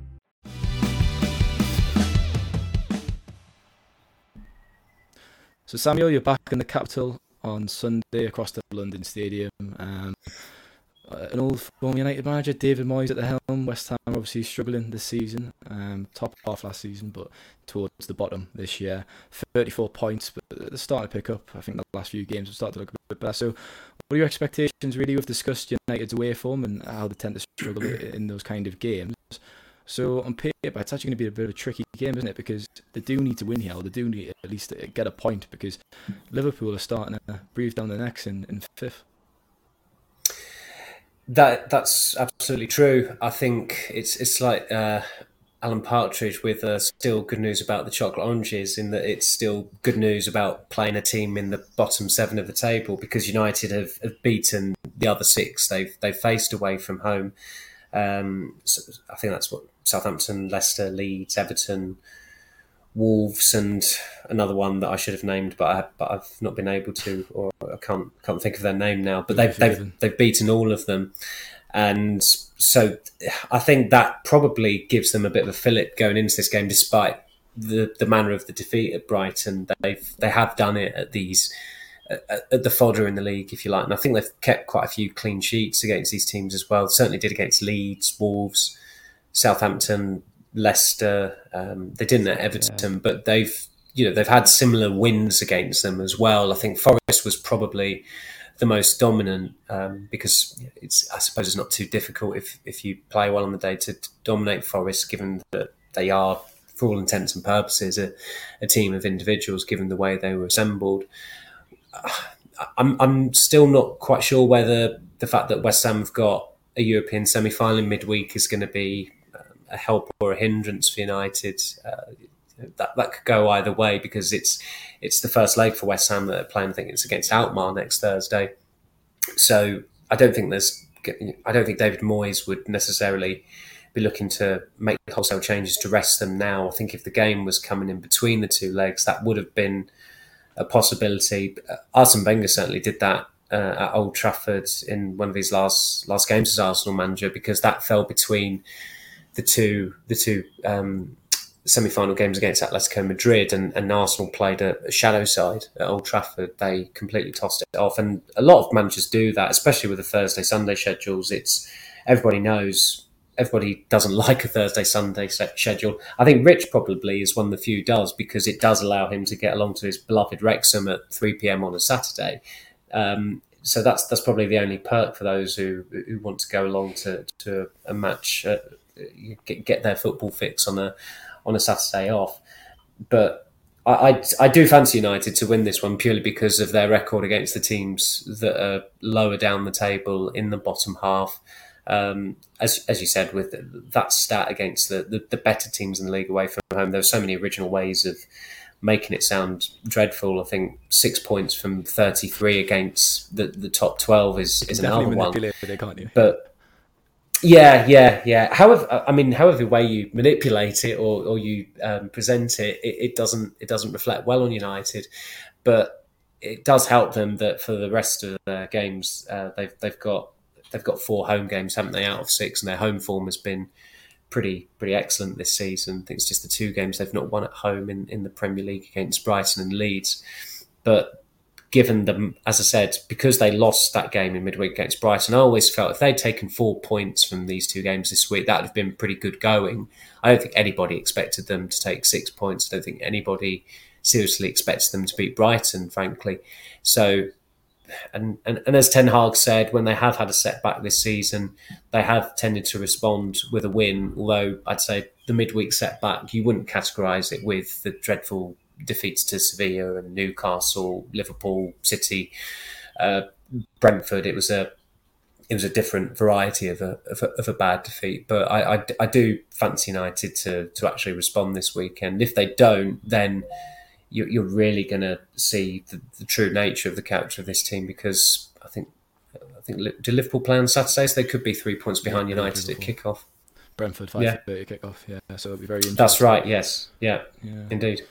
So Samuel, you're back in the capital on Sunday across the London Stadium. Um, uh, an old former United manager, David Moyes at the helm. West Ham obviously struggling this season, um, top half last season, but towards the bottom this year. 34 points, but they're starting to pick up. I think the last few games have started to look a bit better. So, what are your expectations really? We've discussed United's away form and how they tend to struggle in those kind of games. So on paper, it's actually going to be a bit of a tricky game, isn't it? Because they do need to win here, or they do need at least to get a point, because Liverpool are starting to breathe down the necks in, in fifth. That that's absolutely true. I think it's it's like uh, Alan Partridge with uh, still good news about the chocolate oranges, in that it's still good news about playing a team in the bottom seven of the table because United have, have beaten the other six they've they've faced away from home. Um, so I think that's what Southampton, Leicester, Leeds, Everton, Wolves, and another one that I should have named, but I but I've not been able to, or I can't can't think of their name now. But they've they've they've beaten all of them, and so I think that probably gives them a bit of a fillip going into this game, despite the the manner of the defeat at Brighton. They've they have done it at these at, at the fodder in the league, if you like. And I think they've kept quite a few clean sheets against these teams as well. Certainly did against Leeds, Wolves, Southampton, Leicester. Um, they didn't at Everton, yeah. but they've you know they've had similar wins against them as well. I think Forest was probably the most dominant um, because it's I suppose it's not too difficult if if you play well on the day to, to dominate Forest, given that they are for all intents and purposes a, a team of individuals, given the way they were assembled. I'm I'm still not quite sure whether the fact that West Ham have got a European semi-final in midweek is going to be a help or a hindrance for United. Uh, that that could go either way because it's it's the first leg for West Ham that are playing. I think it's against Alkmaar next Thursday. So I don't think there's I don't think David Moyes would necessarily be looking to make wholesale changes to rest them now. I think if the game was coming in between the two legs, that would have been a possibility. Arsene Wenger certainly did that uh, at Old Trafford in one of his last last games as Arsenal manager because that fell between the two the two um, semi-final games against Atletico Madrid and, and Arsenal played a, a, shadow side at Old Trafford. They completely tossed it off, and a lot of managers do that, especially with the Thursday Sunday schedules. It's everybody knows everybody doesn't like a Thursday Sunday schedule. I think Rich probably is one of the few does because it does allow him to get along to his beloved Wrexham at three pm on a Saturday. Um, so that's that's probably the only perk for those who who want to go along to to a match, get, get their football fix on a on a Saturday off. But I, I, I do fancy United to win this one purely because of their record against the teams that are lower down the table in the bottom half um, as as you said, with that stat against the, the, the better teams in the league away from home, there were so many original ways of making it sound dreadful. I think six points from thirty three against the, the top twelve is is another one. It, can't you? But yeah, yeah, yeah. However, I mean, however way you manipulate it or, or you um, present it, it, it doesn't it doesn't reflect well on United. But it does help them that for the rest of their games, uh, they've they've got they've got four home games, haven't they, out of six, and their home form has been pretty pretty excellent this season. I think it's just the two games they've not won at home in, in the Premier League against Brighton and Leeds. But given them, as I said, because they lost that game in midweek against Brighton, I always felt if they'd taken four points from these two games this week, that would have been pretty good going. I don't think anybody expected them to take six points. I don't think anybody seriously expected them to beat Brighton, frankly. So and, and, and as Ten Hag said, when they have had a setback this season, they have tended to respond with a win. Although I'd say the midweek setback, you wouldn't categorise it with the dreadful defeats to Sevilla and Newcastle, Liverpool, City, uh, Brentford. It was a it was a different variety of a, of a, of a bad defeat. But I, I, I do fancy United to to actually respond this weekend. If they don't, then you're, you're really going to see the, the, true nature of the character of this team because I think I think do Liverpool play on Saturdays? They could be three points behind yeah, United at kickoff. Brentford five yeah. thirty kickoff. Yeah, so it'll be very interesting. That's right. Yes. Yeah. yeah. Indeed.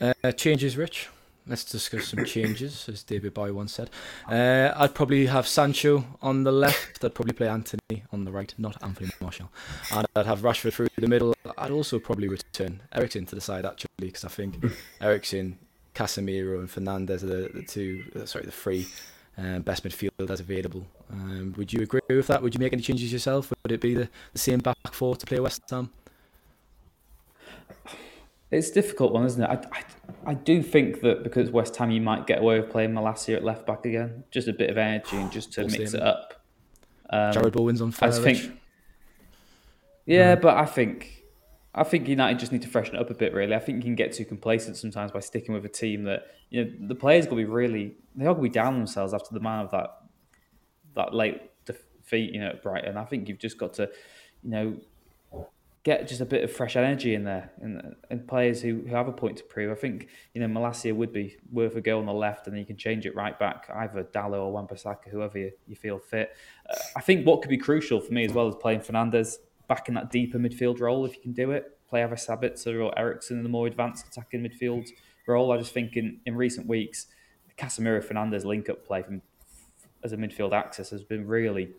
Uh, changes, Rich. Let's discuss some changes, as David Bowie once said. Uh, I'd probably have Sancho on the left. I'd probably play Antony on the right, not Anthony Martial. And I'd have Rashford through the middle. I'd also probably return Eriksen to the side, actually, because I think Eriksen, Casemiro, and Fernandes are the, the two, uh, sorry, the three um, best midfielders available. Um, would you agree with that? Would you make any changes yourself? Would it be the, the same back four to play West Ham? It's a difficult one, isn't it? I, I, I, do think that because West Ham, you might get away with playing Malacia at left back again, just a bit of energy and just to mix it up. Um, Jarrod Bowen's on fire. I think, yeah, mm. but I think I think United just need to freshen it up a bit. Really, I think you can get too complacent sometimes by sticking with a team that you know the players will be really they are going to be down themselves after the man of that that late defeat. You know, at Brighton. I think you've just got to you know get just a bit of fresh energy in there and, and players who, who have a point to prove. I think, you know, Malacia would be worth a go on the left and then you can change it right back, either Dalot or Wan-Bissaka, whoever you, you feel fit. Uh, I think what could be crucial for me as well is playing Fernandes back in that deeper midfield role if you can do it. Play either Sabitzer or Eriksen in the more advanced attacking midfield role. I just think in, in recent weeks, Casemiro Fernandes link up play from as a midfield axis has been really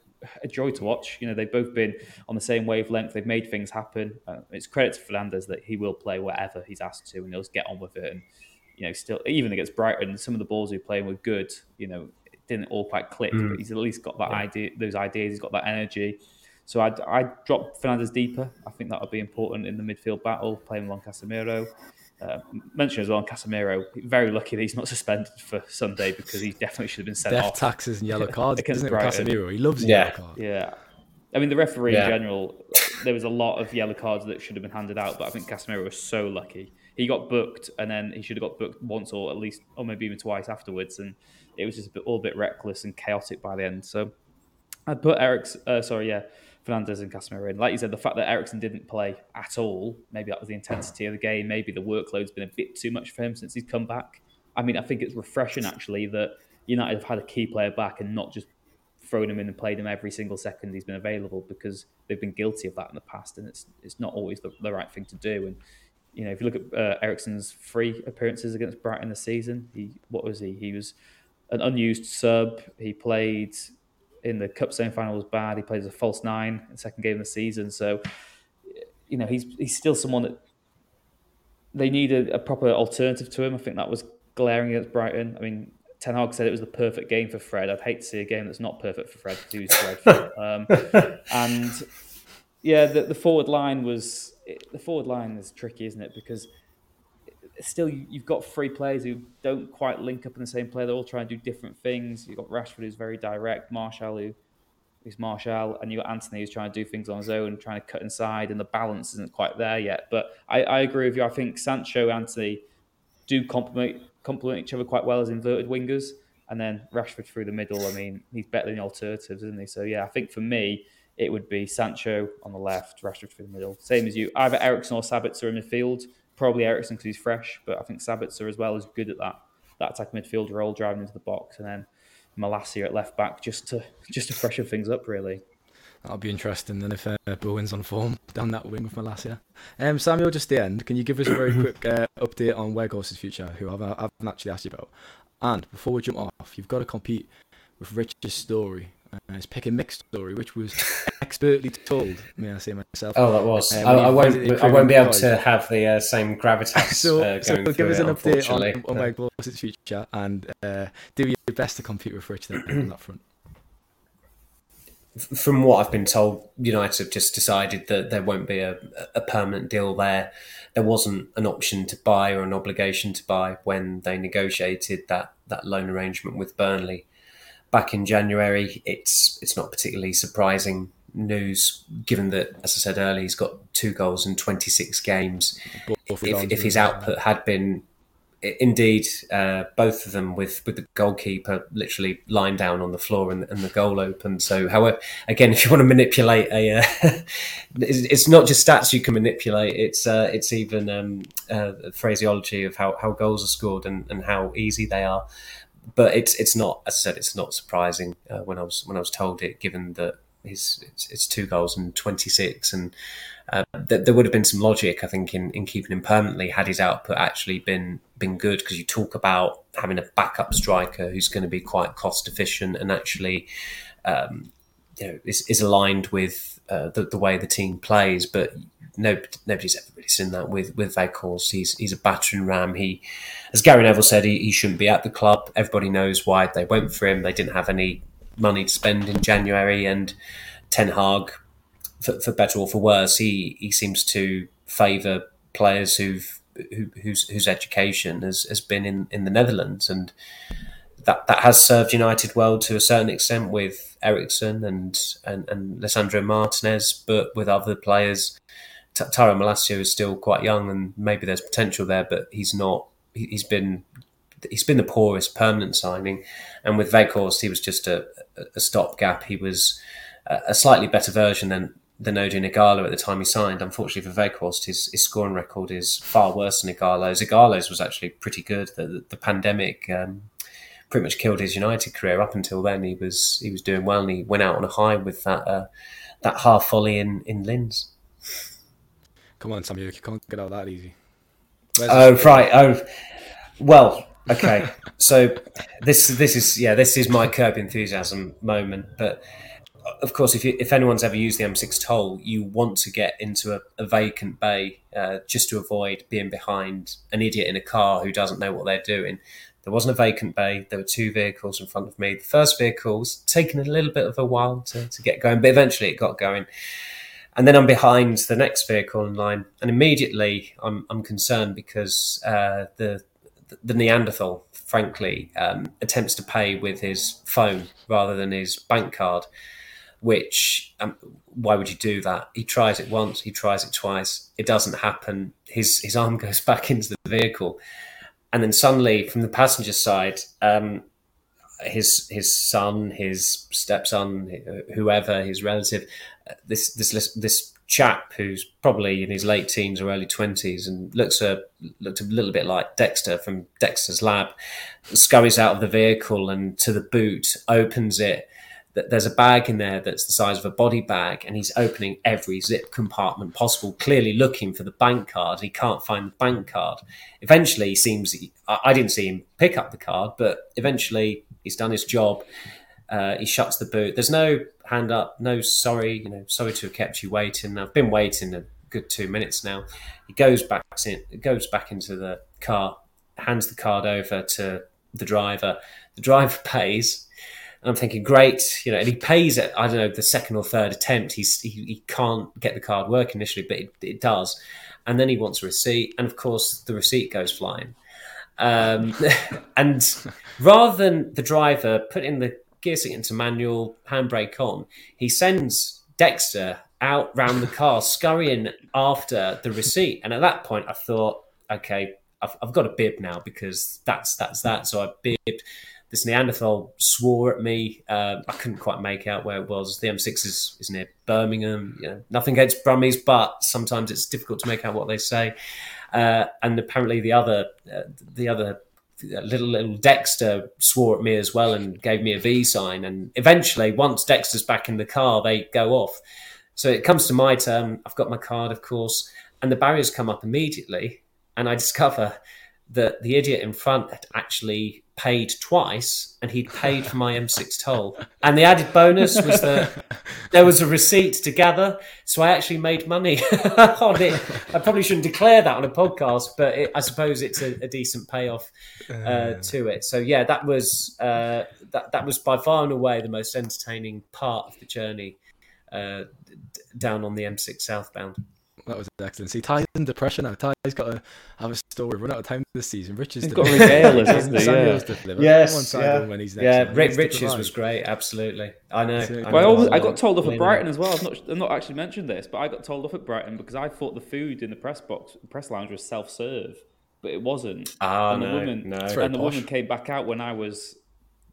a joy to watch. You know, they've both been on the same wavelength. They've made things happen. Uh, it's credit to Fernandes that he will play wherever he's asked to, and he'll just get on with it. And you know, still even against Brighton, some of the balls he was playing were good. You know, it didn't all quite click, Mm. but he's at least got that Yeah. idea, those ideas. He's got that energy. So I'd, I'd drop Fernandes deeper. I think that would be important in the midfield battle, playing along Casemiro. Uh, mention as well, Casemiro, very lucky that he's not suspended for Sunday because he definitely should have been sent Death off. taxes and yellow cards, against isn't it, Brighton. Casemiro? He loves Yeah. yellow card. Yeah. I mean, the referee Yeah. in general, there was a lot of yellow cards that should have been handed out, but I think Casemiro was so lucky. He got booked, and then he should have got booked once or at least, or maybe even twice afterwards, and it was just a bit, all a bit reckless and chaotic by the end. So I'd put Eric's, uh, sorry, yeah, Fernandes and Casemiro in. Like you said, the fact that Eriksen didn't play at all, maybe that was the intensity of the game. Maybe the workload's been a bit too much for him since he's come back. I mean, I think it's refreshing actually that United have had a key player back and not just thrown him in and played him every single second he's been available because they've been guilty of that in the past, and it's it's not always the, the right thing to do. And you know, if you look at uh, Eriksen's three appearances against Brighton this season, he what was he? He was an unused sub. He played in the cup semi-final was bad. He played as a false nine in the second game of the season. So you know, he's he's still someone that they need a, a proper alternative to him. I think that was glaring against Brighton. I mean, Ten Hag said it was the perfect game for Fred. I'd hate to see a game that's not perfect for Fred because he was dreadful. um, and yeah, the, the forward line was the forward line is tricky, isn't it? Because still you- you've got three players who don't quite link up in the same play. They're all trying to do different things. You've got Rashford who's very direct, Martial who who's Martial, and you've got Antony who's trying to do things on his own, trying to cut inside, and the balance isn't quite there yet. But I, I agree with you. I think Sancho, and Antony do complement complement each other quite well as inverted wingers, and then Rashford through the middle. I mean, he's better than the alternatives, isn't he? So yeah, I think for me it would be Sancho on the left, Rashford through the middle. Same as you, either Eriksen or Sabitzer in midfield. Probably Eriksen because he's fresh, but I think Sabitzer as well is good at that that attack midfield role, driving into the box, and then Malacia at left back just to just to freshen things up, really. That'll be interesting then if uh, Bowen's on form down that wing with Malacia. Um, Samuel, just the end, can you give us a very quick uh, update on Weghorst's future, who I've, I've actually asked you about? And before we jump off, you've got to compete with Rich's story. Uh, his pick and mix story, which was expertly told, may I say myself. Oh, that was. Uh, I, I won't. I won't be able to have the uh, same gravitas so, uh, so give us it, an update on, on Uh, Weghorst's future and uh, do your best to compete with Rich then on that front. from what I've been told, United have just decided that there won't be a, a permanent deal there. There wasn't an option to buy or an obligation to buy when they negotiated that, that loan arrangement with Burnley back in January. It's it's not particularly surprising news, given that, as I said earlier, he's got two goals in 26 games. If, if his output had been Indeed, uh, both of them with, with the goalkeeper literally lying down on the floor and, and the goal open. So, however, again, if you want to manipulate a, uh, it's, it's not just stats you can manipulate. It's uh, it's even um, uh, phraseology of how, how goals are scored and, and how easy they are. But it's it's not, as I said, it's not surprising uh, when I was when I was told it, given that his it's, it's two goals and twenty six and. Uh, th- there would have been some logic, I think, in, in keeping him permanently had his output actually been been good. Because you talk about having a backup striker who's going to be quite cost efficient and actually, um, you know, is, is aligned with uh, the, the way the team plays. But no, nobody's ever really seen that with with Weghorst. He's he's a battering ram. He, as Gary Neville said, he, he shouldn't be at the club. Everybody knows why they went for him. They didn't have any money to spend in January, and Ten Hag for, for better or for worse, he, he seems to favour players who've who, whose whose education has, has been in, in the Netherlands, and that that has served United well to a certain extent with Eriksen and and, and Lisandro Martinez, but with other players, T- Taro is still quite young, and maybe there's potential there, but he's not. he- He's been he's been the poorest permanent signing, and with Weghorst, he was just a, a stopgap. He was a slightly better version than than Odion Ighalo at the time he signed. Unfortunately for Weghorst, his, his scoring record is far worse than Ighalo's. Ighalo's was actually pretty good. The, the, the pandemic um, pretty much killed his United career. Up until then, he was he was doing well, and he went out on a high with that uh, that half volley in in Linz. Come on, Samuel, you can't get out that easy. Where's Oh right. Oh well. Okay. so this this is yeah this is my curb enthusiasm moment. But of course, if you, if anyone's ever used the M6 toll, you want to get into a, a vacant bay uh, just to avoid being behind an idiot in a car who doesn't know what they're doing. There wasn't a vacant bay. There were two vehicles in front of me. The first vehicle was taking a little bit of a while to, to get going, but eventually it got going. And then I'm behind the next vehicle in line, and immediately I'm, I'm concerned because uh, the the Neanderthal, frankly, um, attempts to pay with his phone rather than his bank card. Which, um, why would you do that? He tries it once, he tries it twice, it doesn't happen. His his arm goes back into the vehicle, and then suddenly, from the passenger side, um, his his son, his stepson, whoever, his relative, uh, this this this chap who's probably in his late teens or early twenties and looks a looked a little bit like Dexter from Dexter's Lab, scurries out of the vehicle and to the boot, opens it. There's a bag in there that's the size of a body bag, and he's opening every zip compartment possible, clearly looking for the bank card. He can't find the bank card. Eventually, he seems I didn't see him pick up the card, but eventually he's done his job. Uh, he shuts the boot. There's no hand up, no sorry, you know, sorry to have kept you waiting. I've been waiting a good two minutes now. He goes back in, goes back into the car, hands the card over to the driver. The driver pays. And I'm thinking, great, you know, and he pays it. I don't know the second or third attempt. He's he, he can't get the card work initially, but it, it does. And then he wants a receipt, and of course the receipt goes flying. Um, and rather than the driver putting the gears it into manual, handbrake on. He sends Dexter out round the car, scurrying after the receipt. And at that point, I thought, okay, I've, I've got a bib now because that's that's that. So I bibbed. This Neanderthal swore at me. Uh, I couldn't quite make out where it was. The M6 is, is near Birmingham. You know, nothing against Brummies, but sometimes it's difficult to make out what they say. Uh, and apparently, the other uh, the other little little Dexter swore at me as well and gave me a V sign. And eventually, once Dexter's back in the car, they go off. So it comes to my turn. I've got my card, of course, and the barriers come up immediately, and I discover that the idiot in front had actually paid twice and he'd paid for my M6 toll. And the added bonus was that there was a receipt to gather. So I actually made money on it. I probably shouldn't declare that on a podcast, but it, I suppose it's a, a decent payoff uh, uh, to it. So yeah, that was uh, that, that was by far and away the most entertaining part of the journey uh, d- down on the M6 southbound. That was excellent. See, Ty's in depression now. Ty's got to have a story. Run out of time this season. Richard's He's got to regale us, hasn't he? Yeah. Yes, Come on, yeah, when he's next yeah. on. Rick, He Richards was great. Absolutely, I know. So- I Well, I, always, I got told off at Brighton as well. I've not, I've not actually mentioned this, but I got told off at Brighton because I thought the food in the press box, press lounge, was self-serve, but it wasn't. Ah, and the no, woman, no. And the posh. woman came back out when I was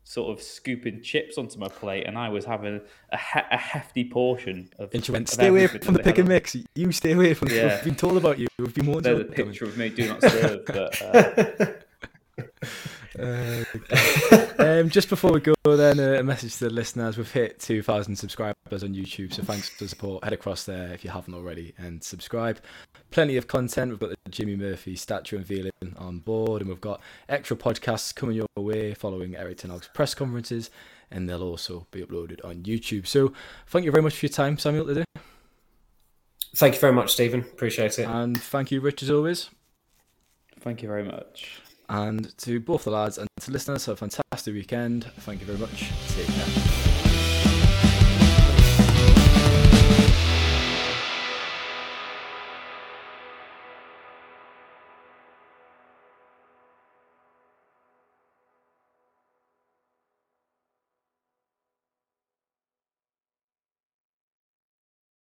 sort of scooping chips onto my plate, and I was having a, he- a hefty portion of. And she went, stay away from the pick and mix. You stay away from Yeah. We've been told about you. We've been warned There's a it coming. picture of me do not serve, but uh, Uh, um, just before we go, then uh, a message to the listeners: We've hit 2,000 subscribers on YouTube, so thanks for the support. Head across there if you haven't already and subscribe. Plenty of content. We've got the Jimmy Murphy statue unveiling on board, and we've got extra podcasts coming your way following Erik Ten Hag's press conferences, and they'll also be uploaded on YouTube. So, thank you very much for your time, Samuel, today, Thank you very much, Stephen. Appreciate it. and thank you, Rich, as always. thank you very much. And to both the lads and to listeners, have a fantastic weekend. Thank you very much. Take care.